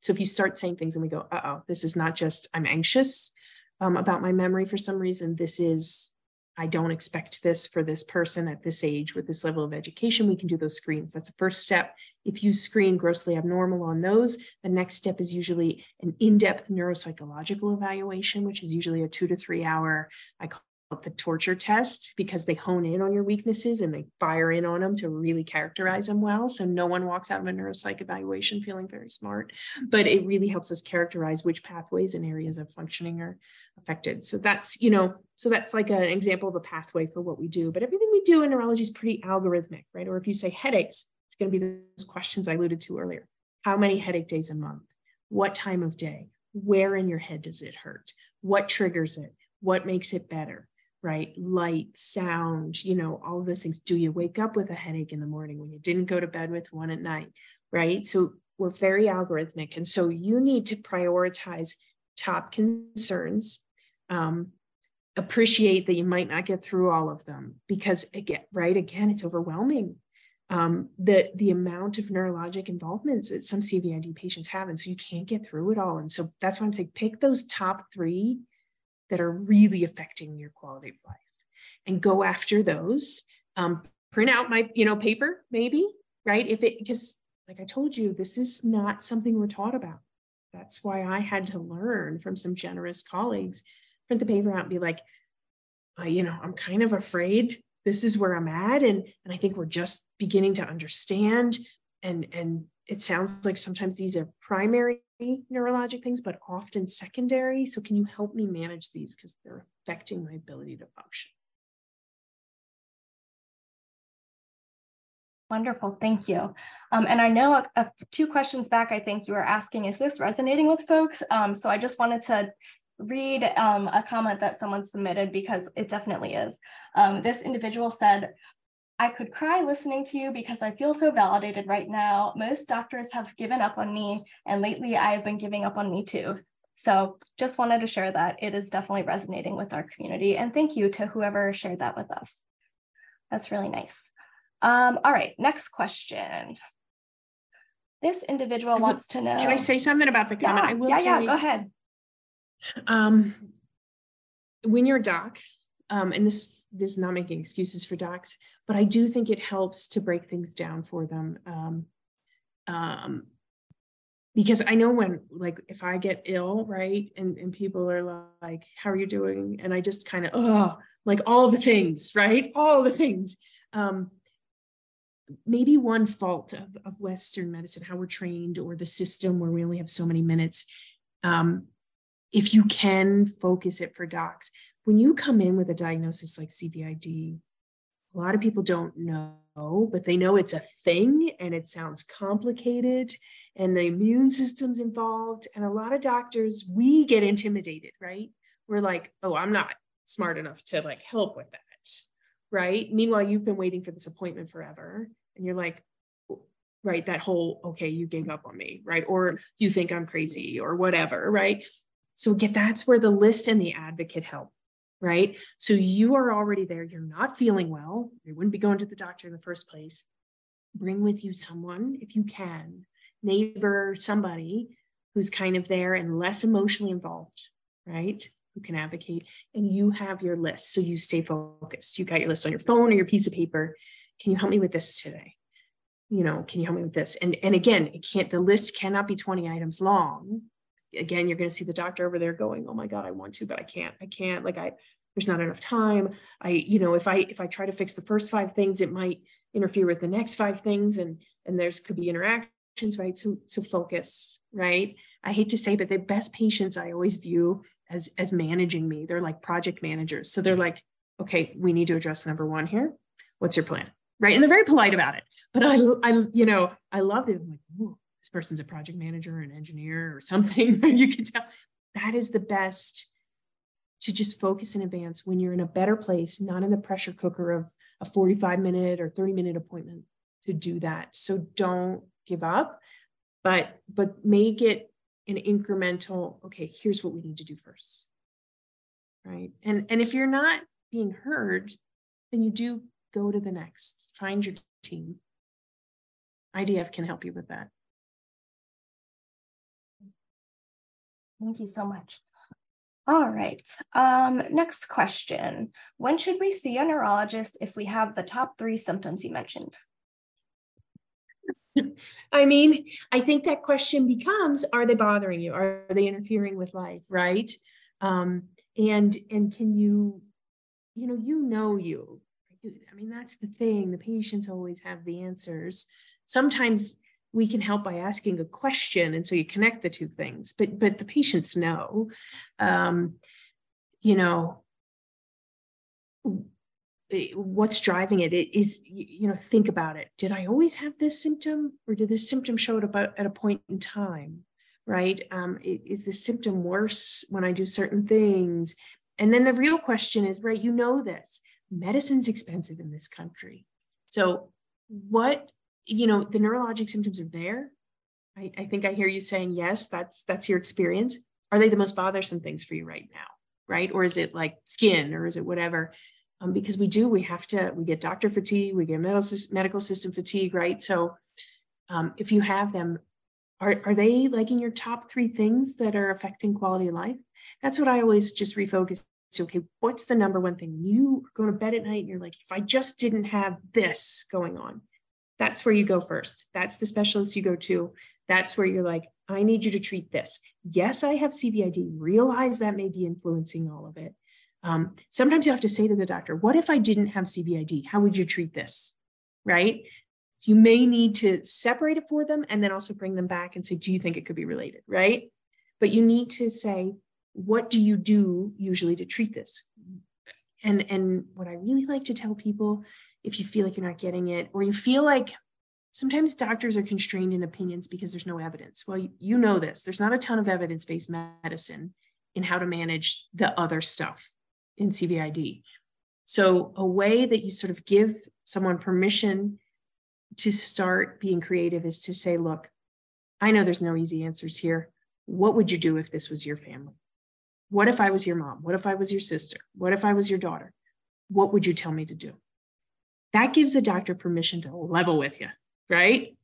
So if you start saying things and we go, uh oh, this is not just I'm anxious um, about my memory for some reason, this is I don't expect this for this person at this age with this level of education. We can do those screens. That's the first step. If you screen grossly abnormal on those, the next step is usually an in depth neuropsychological evaluation, which is usually a two to three hour, I call the torture test because they hone in on your weaknesses and they fire in on them to really characterize them well. So no one walks out of a neuropsych evaluation feeling very smart, but it really helps us characterize which pathways and areas of functioning are affected. So that's, you know, so that's like an example of a pathway for what we do. But everything we do in neurology is pretty algorithmic, right? Or if you say headaches, it's going to be those questions I alluded to earlier. How many headache days a month? What time of day? Where in your head does it hurt? What triggers it? What makes it better? Right? Light, sound, you know, all of those things. Do you wake up with a headache in the morning when you didn't go to bed with one at night, right? So we're very algorithmic. And so you need to prioritize top concerns. Um, appreciate that you might not get through all of them because again, right? Again, it's overwhelming. Um, the the amount of neurologic involvements that some CVID patients have, and so you can't get through it all. And so that's why I'm saying pick those top three that are really affecting your quality of life. And go after those um, print out my you know paper maybe right? If it because like i told you this is not something we're taught about. That's why i had to learn from some generous colleagues print the paper out and be like uh, you know i'm kind of afraid this is where i'm at and and i think we're just beginning to understand and and it sounds like sometimes these are primary neurologic things, but often secondary. So, can you help me manage these because they're affecting my ability to function? Wonderful, thank you. Um, and I know a, a, two questions back, I think you were asking, is this resonating with folks? Um, so I just wanted to read um, a comment that someone submitted because it definitely is. Um, this individual said, I could cry listening to you because I feel so validated right now. Most doctors have given up on me, and lately I have been giving up on me too. So just wanted to share that. It is definitely resonating with our community. And thank you to whoever shared that with us. That's really nice. Um, all right, next question. This individual wants to know. Can I say something about the comment? Yeah, I will yeah, say, yeah, go ahead. Um, when you're a doc, um, and this, this is not making excuses for docs, but I do think it helps to break things down for them. Um, um, because I know when, like, if I get ill, right, and, and people are like, How are you doing? And I just kind of, oh, like all the things, right? All the things. Um, maybe one fault of, of Western medicine, how we're trained, or the system where we only have so many minutes. Um, if you can focus it for docs, when you come in with a diagnosis like CVID a lot of people don't know, but they know it's a thing and it sounds complicated and the immune system's involved. And a lot of doctors, we get intimidated, right? We're like, oh, I'm not smart enough to like help with that. Right. Meanwhile, you've been waiting for this appointment forever. And you're like, right, that whole, okay, you gave up on me, right? Or you think I'm crazy or whatever, right? So get that's where the list and the advocate help right? So you are already there. You're not feeling well. You wouldn't be going to the doctor in the first place. Bring with you someone if you can, neighbor, somebody who's kind of there and less emotionally involved, right? Who can advocate. And you have your list. So you stay focused. You got your list on your phone or your piece of paper. Can you help me with this today? you know, can you help me with this? And and again, it can't the list cannot be 20 items long. Again, you're going to see the doctor over there going, "Oh my god, I want to, but I can't. I can't. Like I there's not enough time. I you know, if I if I try to fix the first five things, it might interfere with the next five things and and there's could be interactions, right? So so focus, right? I hate to say, but the best patients I always view as as managing me. They're like project managers. So they're like, okay, we need to address number one here. What's your plan? Right. And they're very polite about it. But I, I, you know, I loved it. I'm like, person's a project manager, an engineer, or something. *laughs* you can tell that is the best to just focus in advance when you're in a better place, not in the pressure cooker of a 45 minute or 30 minute appointment to do that. So don't give up, but but make it an incremental, okay, here's what we need to do first. Right. And and if you're not being heard, then you do go to the next, find your team. IDF can help you with that. Thank you so much. All right. Um, next question. When should we see a neurologist if we have the top three symptoms you mentioned? *laughs* I mean, I think that question becomes, are they bothering you? Are they interfering with life? Right. Um, and and can you, you know, you know you. I mean, that's the thing. The patients always have the answers. Sometimes we can help by asking a question and so you connect the two things. But but the patients know um, you know what's driving it? it is you know think about it. Did i always have this symptom or did this symptom show up at a point in time right? Um, is the symptom worse when i do certain things? And then the real question is right you know this medicine's expensive in this country. So what you know the neurologic symptoms are there. I, I think i hear you saying yes that's that's your experience. Are they the most bothersome things for you right now right? Or is it like skin or is it whatever? Um, because we do we have to we get doctor fatigue we get medical, medical system fatigue right? So um, if you have them are, are they like in your top three things that are affecting quality of life? That's what i always just refocus. To okay what's the number one thing? You go to bed at night and you're like if i just didn't have this going on that's where you go first that's the specialist you go to that's where you're like i need you to treat this yes i have cvid realize that may be influencing all of it um, sometimes you have to say to the doctor, What if I didn't have CVID? How would you treat this? Right? So you may need to separate it for them and then also bring them back and say, Do you think it could be related? Right? But you need to say, What do you do usually to treat this? And, and what I really like to tell people, if you feel like you're not getting it, or you feel like sometimes doctors are constrained in opinions because there's no evidence. Well, you, know this. There's not a ton of evidence based medicine in how to manage the other stuff in CVID. So, a way that you sort of give someone permission to start being creative is to say, look, I know there's no easy answers here. What would you do if this was your family? What if I was your mom? What if I was your sister? What if I was your daughter? What would you tell me to do? That gives the doctor permission to level with you, right?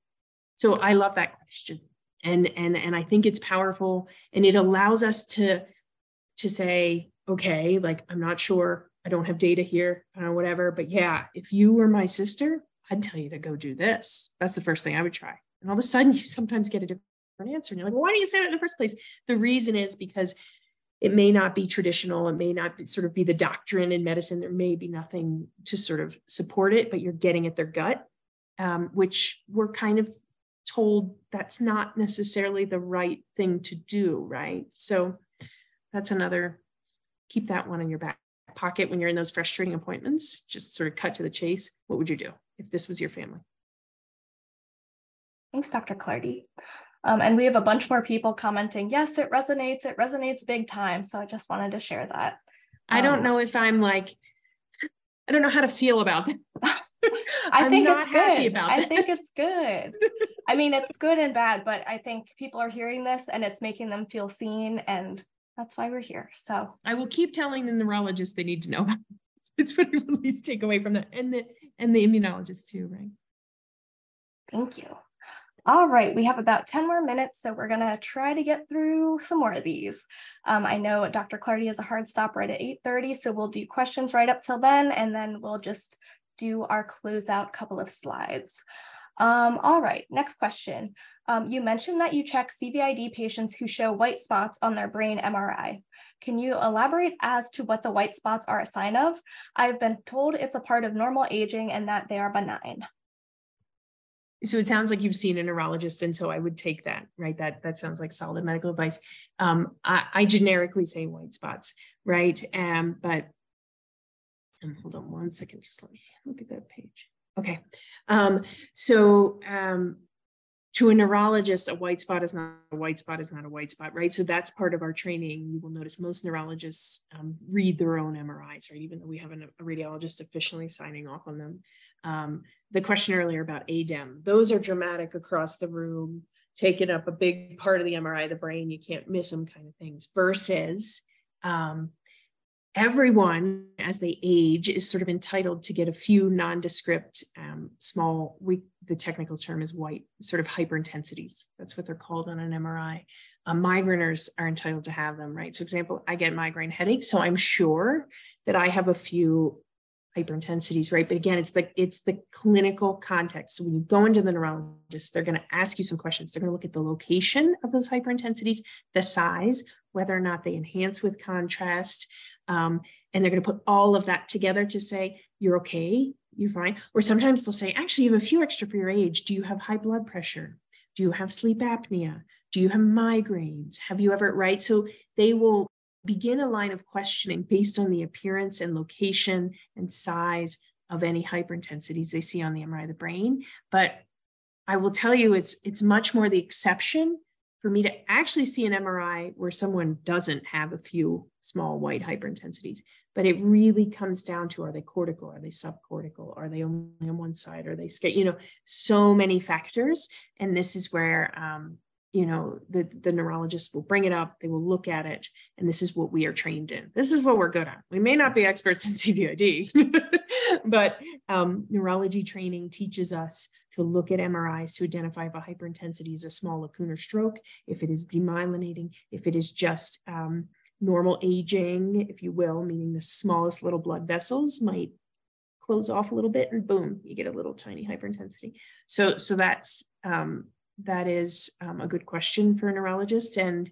So I love that question. And and and I think it's powerful and it allows us to to say, okay, like I'm not sure. I don't have data here, uh, whatever. But yeah, if you were my sister, I'd tell you to go do this. That's the first thing I would try. And all of a sudden, *laughs* you sometimes get a different answer. And you're like, well, why don't you say that in the first place? The reason is because it may not be traditional. It may not be, sort of be the doctrine in medicine. There may be nothing to sort of support it, but you're getting at their gut, um, which we're kind of told that's not necessarily the right thing to do. Right. So that's another keep that one in your back pocket when you're in those frustrating appointments. Just sort of cut to the chase. What would you do if this was your family? Thanks, Dr. Clardy. Um, and we have a bunch more people commenting, yes, it resonates. It resonates big time. So I just wanted to share that. I don't um, know if I'm like, I don't know how to feel about that. *laughs* I think it's good. I that. think it's good. I mean, it's good and bad, but I think people are hearing this and it's making them feel seen and that's why we're here. So I will keep telling the neurologists they need to know. it's what I at least take away from that, and the and the immunologists too, right? Thank you. All right, we have about 10 more minutes, so we're gonna try to get through some more of these. Um, I know Dr. Clardy is a hard stop right at 8.30, so we'll do questions right up till then, and then we'll just do our closeout couple of slides. Um, all right, next question. Um, you mentioned that you check CVID patients who show white spots on their brain MRI. Can you elaborate as to what the white spots are a sign of? I've been told it's a part of normal aging and that they are benign. So it sounds like you've seen a neurologist, and so I would take that, right? That that sounds like solid medical advice. Um, I, I generically say white spots, right? Um, but um, hold on one second, just let me look at that page. Okay. Um, so um, to a neurologist, a white spot is not a white spot is not a white spot, right? So that's part of our training. You will notice most neurologists read their own MRIs, right? Even though we have an, a radiologist officially signing off on them. Um, the question earlier about ADEM, those are dramatic across the room, taking up a big part of the MRI, of the brain, you can't miss them kind of things, versus um, everyone as they age is sort of entitled to get a few nondescript um, small we the technical term is white sort of hyperintensities. That's what they're called on an mri uh, migraineurs are entitled to have them right? So example i get migraine headaches so i'm sure that i have a few hyperintensities right but again it's the it's the clinical context so when you go into the neurologist they're going to ask you some questions they're going to look at the location of those hyperintensities the size whether or not they enhance with contrast um, and they're going to put all of that together to say, you're okay, you're fine. Or sometimes they'll say, actually, you have a few extra for your age. Do you have high blood pressure? Do you have sleep apnea? Do you have migraines? Have you ever, right? So they will begin a line of questioning based on the appearance and location and size of any hyperintensities they see on the MRI of the brain. But I will tell you, it's it's much more the exception for me to actually see an MRI where someone doesn't have a few small white hyperintensities. But it really comes down to are they cortical? Are they subcortical? Are they only on one side? Are they scared? You know, so many factors. And this is where, um, you know, the, the neurologist will bring it up, they will look at it, and this is what we are trained in. This is what we're good at. We may not be experts in *laughs* CVID, *laughs* but um, neurology training teaches us to look at MRIs to identify if a hyperintensity is a small lacunar stroke, if it is demyelinating, if it is just um, normal aging, if you will, meaning the smallest little blood vessels might close off a little bit and boom, you get a little tiny hyperintensity. So, so that's um, that is um, a good question for a neurologist. And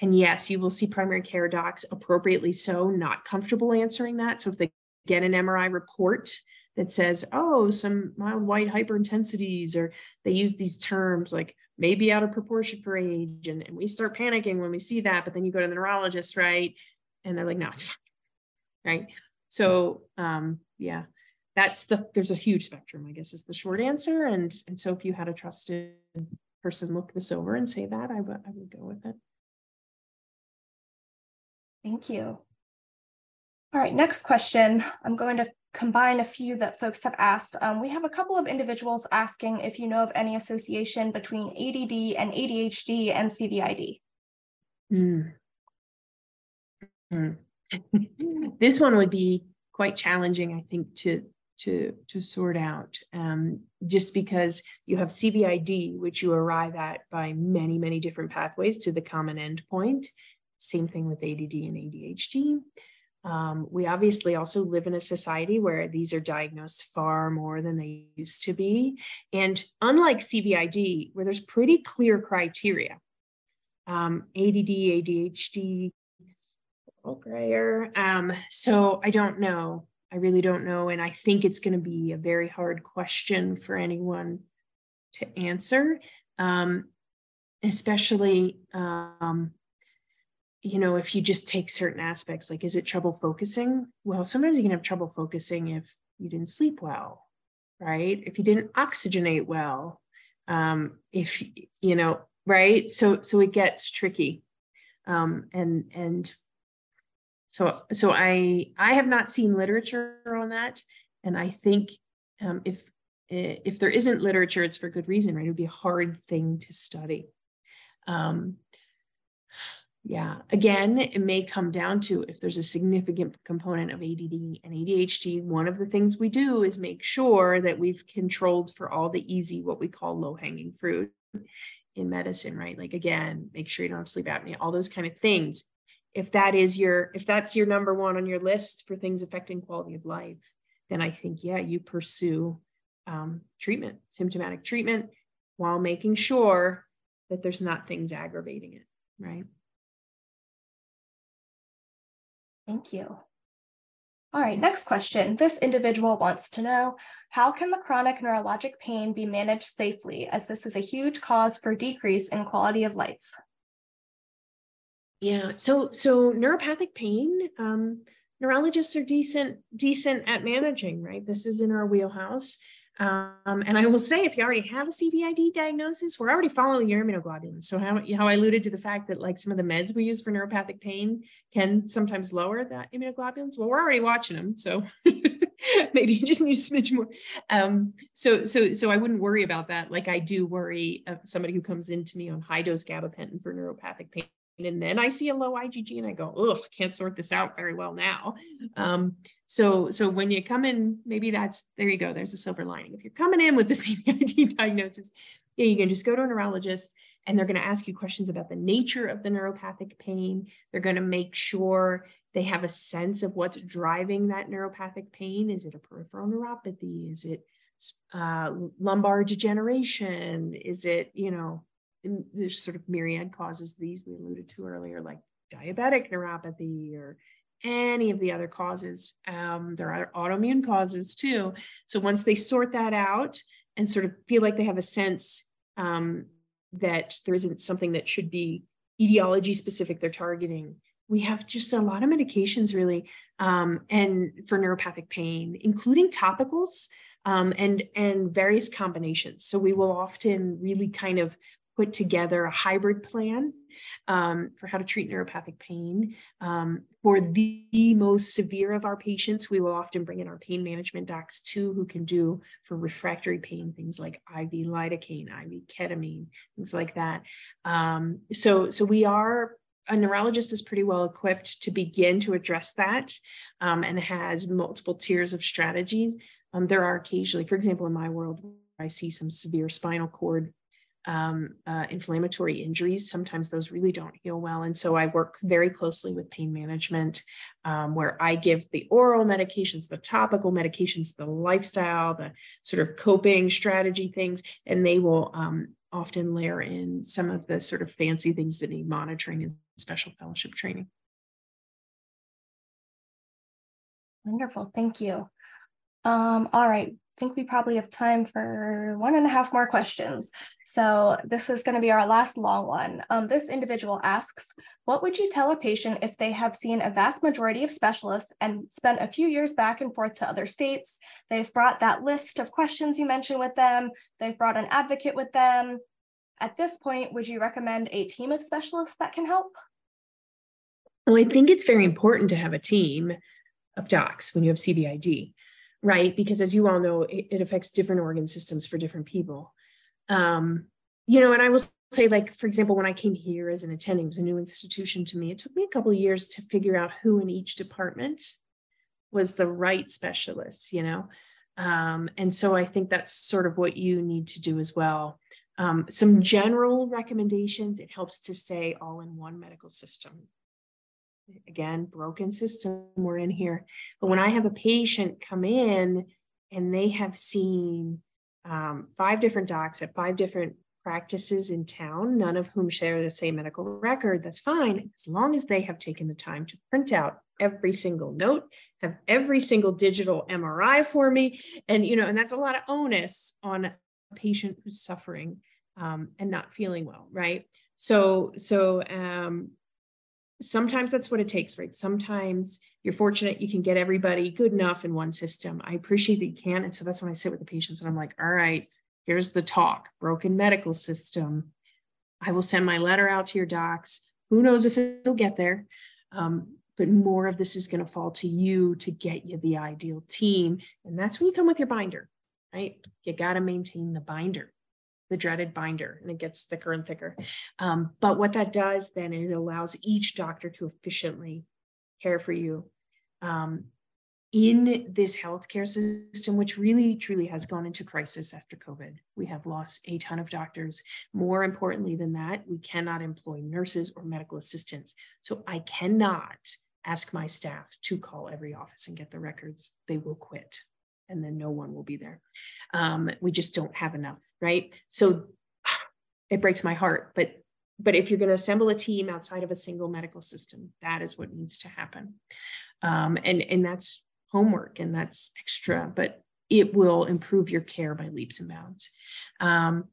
and yes, you will see primary care docs appropriately so not comfortable answering that. So if they get an MRI report that says, oh, some mild white hyperintensities, or they use these terms like maybe out of proportion for age. And, and we start panicking when we see that, but then you go to the neurologist, right? And they're like, no, it's fine. Right. So um, yeah, that's the there's a huge spectrum, I guess is the short answer. And and so if you had a trusted person look this over and say that, I would I would go with it. Thank you. All right, next question. I'm going to combine a few that folks have asked. Um, we have a couple of individuals asking if you know of any association between ADD and ADHD and CVID. Mm. Mm. *laughs* this one would be quite challenging, I think, to to to sort out, um, just because you have CVID, which you arrive at by many many different pathways to the common endpoint. Same thing with ADD and ADHD. Um, we obviously also live in a society where these are diagnosed far more than they used to be. And unlike CVID, where there's pretty clear criteria, um, ADD, ADHD, little grayer. Um, so I don't know. I really don't know. And I think it's going to be a very hard question for anyone to answer, um, especially um, you know, if you just take certain aspects, like is it trouble focusing? Well, sometimes you can have trouble focusing if you didn't sleep well, right? If you didn't oxygenate well, um, if you know, right? So so it gets tricky. Um, and and so so I I have not seen literature on that, and I think um, if if there isn't literature, it's for good reason, right? It would be a hard thing to study. Um, yeah. Again, it may come down to if there's a significant component of ADD and ADHD, one of the things we do is make sure that we've controlled for all the easy, what we call low hanging fruit in medicine, right? Like, again, make sure you don't have sleep apnea, all those kind of things. If that is your, if that's your number one on your list for things affecting quality of life, then I think, yeah, you pursue um, treatment, symptomatic treatment, while making sure that there's not things aggravating it, right? Thank you. All right, next question. This individual wants to know, how can the chronic neurologic pain be managed safely as this is a huge cause for decrease in quality of life? Yeah, so so neuropathic pain, um, neurologists are decent decent at managing, right? This is in our wheelhouse. Um, and I will say, if you already have a CVID diagnosis, we're already following your immunoglobulins. So how, how I alluded to the fact that like some of the meds we use for neuropathic pain can sometimes lower that immunoglobulins. Well, we're already watching them, so *laughs* maybe you just need a smidge more. Um, so so so I wouldn't worry about that. Like I do worry of somebody who comes into me on high dose gabapentin for neuropathic pain and then I see a low IgG and I go, oh, can't sort this out very well now. Um, so, so when you come in, maybe that's there you go. There's a silver lining. If you're coming in with the *laughs* CVID diagnosis, yeah, you can just go to a neurologist and they're going to ask you questions about the nature of the neuropathic pain. They're going to make sure they have a sense of what's driving that neuropathic pain. Is it a peripheral neuropathy? Is it uh, lumbar degeneration? Is it, you know, there's sort of myriad causes these we alluded to earlier, like diabetic neuropathy or any of the other causes. Um, there are autoimmune causes too. So once they sort that out and sort of feel like they have a sense um, that there isn't something that should be etiology specific they're targeting, we have just a lot of medications really um, and for neuropathic pain, including topicals. Um, and and various combinations. So we will often really kind of put together a hybrid plan um, for how to treat neuropathic pain. Um, for the, the, most severe of our patients, we will often bring in our pain management docs too, who can do for refractory pain things like IV lidocaine, IV ketamine, things like that. Um, so, so we are a neurologist is pretty well equipped to begin to address that um, and has multiple tiers of strategies. Um, there are occasionally, for example, in my world, I see some severe spinal cord um, uh, inflammatory injuries. Sometimes those really don't heal well. And so I work very closely with pain management, um, where I give the oral medications, the topical medications, the lifestyle, the sort of coping strategy things, and they will um, often layer in some of the sort of fancy things that need monitoring and special fellowship training. Wonderful. Thank you. Um, all right. I think we probably have time for one and a half more questions. So this is going to be our last long one. Um, this individual asks, what would you tell a patient if they have seen a vast majority of specialists and spent a few years back and forth to other states? They've brought that list of questions you mentioned with them. They've brought an advocate with them. At this point, would you recommend a team of specialists that can help? Well, I think it's very important to have a team of docs when you have CVID right? Because as you all know, it, it affects different organ systems for different people. Um, you know, and I will say, like, for example, when I came here as an attending, it was a new institution to me. It took me a couple of years to figure out who in each department was the right specialist, you know. Um, and so I think that's sort of what you need to do as well. Um, some general recommendations it helps to stay all in one medical system again, broken system we're in here. But when I have a patient come in and they have seen um, five different docs at five different practices in town, none of whom share the same medical record, that's fine, as long as they have taken the time to print out every single note, have every single digital MRI for me. And, you know, and that's a lot of onus on a patient who's suffering um, and not feeling well, right? So, so um, sometimes that's what it takes, right? Sometimes you're fortunate you can get everybody good enough in one system. I appreciate that you can. And so that's when I sit with the patients and I'm like, all right, here's the talk broken medical system. I will send my letter out to your docs. Who knows if it'll get there? Um, but more of this is going to fall to you to get you the ideal team. And that's when you come with your binder, right? You got to maintain the binder the dreaded binder and it gets thicker and thicker. Um, but what that does then is it allows each doctor to efficiently care for you um, in this healthcare system, which really truly has gone into crisis after COVID. We have lost a ton of doctors. More importantly than that, we cannot employ nurses or medical assistants. So I cannot ask my staff to call every office and get the records. They will quit. And then no one will be there. Um, we just don't have enough, right? So *sighs* it breaks my heart, but but if you're going to assemble a team outside of a single medical system, that is what needs to happen. Um, and and that's homework and that's extra, but it will improve your care by leaps and bounds. Um,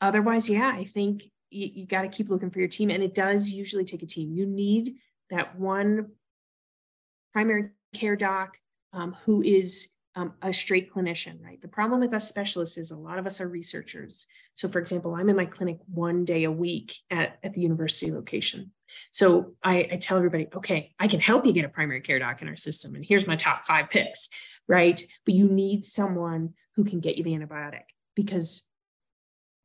otherwise, yeah, I think you, you got to keep looking for your team, and it does usually take a team. You need that one primary care doc um, who is um, a straight clinician, right? The problem with us specialists is a lot of us are researchers. So, for example, I'm in my clinic one day a week at, at the university location. So I, I tell everybody, okay, I can help you get a primary care doc in our system. And here's my top five picks, right? But you need someone who can get you the antibiotic because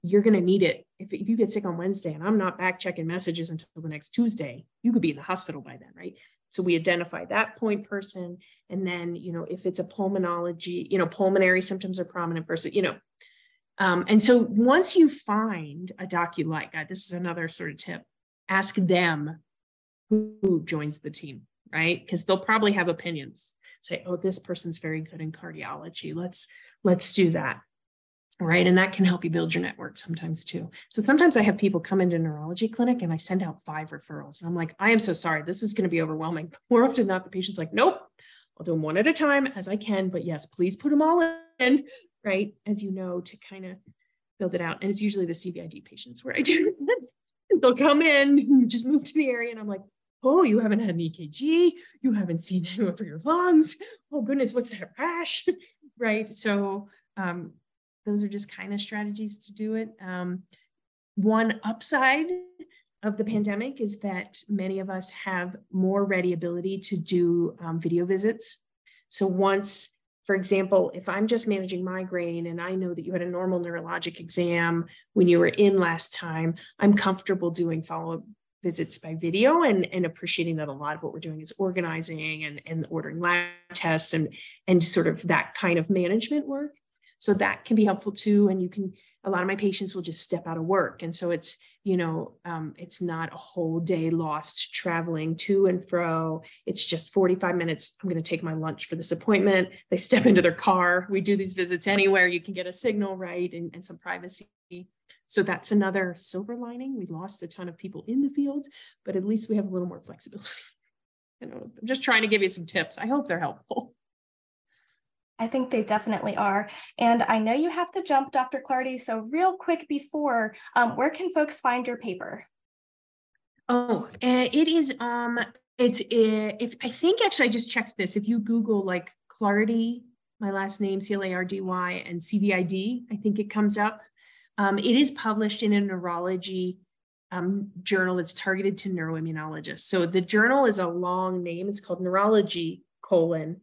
you're going to need it. If, if you get sick on Wednesday and I'm not back checking messages until the next Tuesday, you could be in the hospital by then, right? So we identify that point person. And then, you know, if it's a pulmonology, you know, pulmonary symptoms are prominent versus, you know. Um, and so once you find a doc you like, God, this is another sort of tip, ask them who joins the team, right? Because they'll probably have opinions. Say, oh, this person's very good in cardiology. Let's let's do that right? And that can help you build your network sometimes too. So sometimes I have people come into neurology clinic and I send out five referrals. And I'm like, I am so sorry. This is going to be overwhelming. *laughs* More often than not, the patient's like, nope, I'll do them one at a time as I can. But yes, please put them all in, right? As you know, to kind of build it out. And it's usually the CVID patients where I do *laughs* They'll come in, just move to the area. And I'm like, oh, you haven't had an EKG. You haven't seen anyone for your lungs. Oh goodness, what's that rash? *laughs* right. So um, those are just kind of strategies to do it. Um, one upside of the pandemic is that many of us have more ready ability to do um, video visits. So once, for example, if I'm just managing migraine and I know that you had a normal neurologic exam when you were in last time, I'm comfortable doing follow-up visits by video and, and appreciating that a lot of what we're doing is organizing and, and ordering lab tests and, and sort of that kind of management work. So that can be helpful too. And you can, a lot of my patients will just step out of work. And so it's, you know, um, it's not a whole day lost traveling to and fro. It's just 45 minutes. I'm going to take my lunch for this appointment. They step into their car. We do these visits anywhere. You can get a signal, right? And, and some privacy. So that's another silver lining. We lost a ton of people in the field, but at least we have a little more flexibility. *laughs* You know, I'm just trying to give you some tips. I hope they're helpful. I think they definitely are. And I know you have to jump, Dr. Clardy. So, real quick before, um, where can folks find your paper? Oh, uh, it is. Um, it's uh, if I think actually I just checked this. If you Google like Clardy, my last name C L A R D Y, and CVID, I think it comes up. Um, it is published in a neurology um, journal. that's targeted to neuroimmunologists. So the journal is a long name. It's called Neurology colon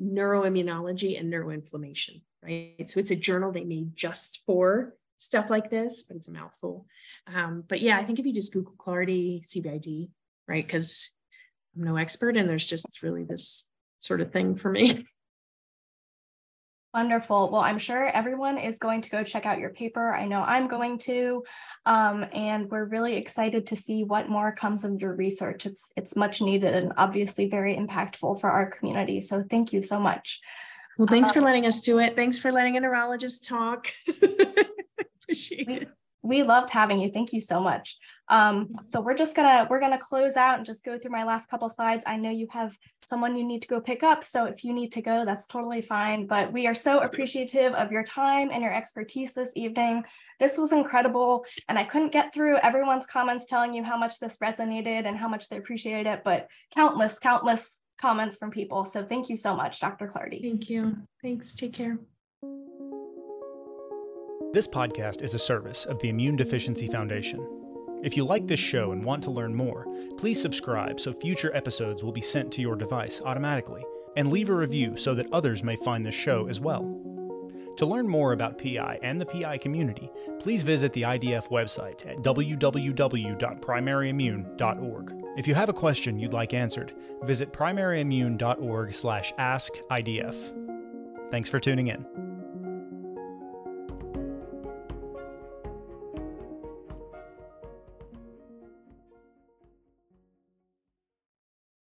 neuroimmunology and neuroinflammation, right? So it's a journal they made just for stuff like this, but it's a mouthful. Um, but yeah, I think if you just Google Clardy, CVID, right? Because I'm no expert and there's just really this sort of thing for me. *laughs* Wonderful. Well, I'm sure everyone is going to go check out your paper. I know I'm going to, um, and we're really excited to see what more comes of your research. It's it's much needed and obviously very impactful for our community. So thank you so much. Well, thanks um, for letting us do it. Thanks for letting a neurologist talk. *laughs* Appreciate it we loved having you. Thank you so much. Um, so we're just gonna we're gonna close out and just go through my last couple slides. I know you have someone you need to go pick up, so if you need to go, that's totally fine. But we are so appreciative of your time and your expertise this evening. This was incredible, and I couldn't get through everyone's comments telling you how much this resonated and how much they appreciated it, but countless, countless comments from people. So thank you so much, Dr. Clardy. Thank you. Thanks. Take care. This podcast is a service of the Immune Deficiency Foundation. If you like this show and want to learn more, please subscribe so future episodes will be sent to your device automatically, and leave a review so that others may find this show as well. To learn more about PI and the PI community, please visit the IDF website at www.primaryimmune.org. If you have a question you'd like answered, visit primaryimmune.org/askidf. Thanks for tuning in.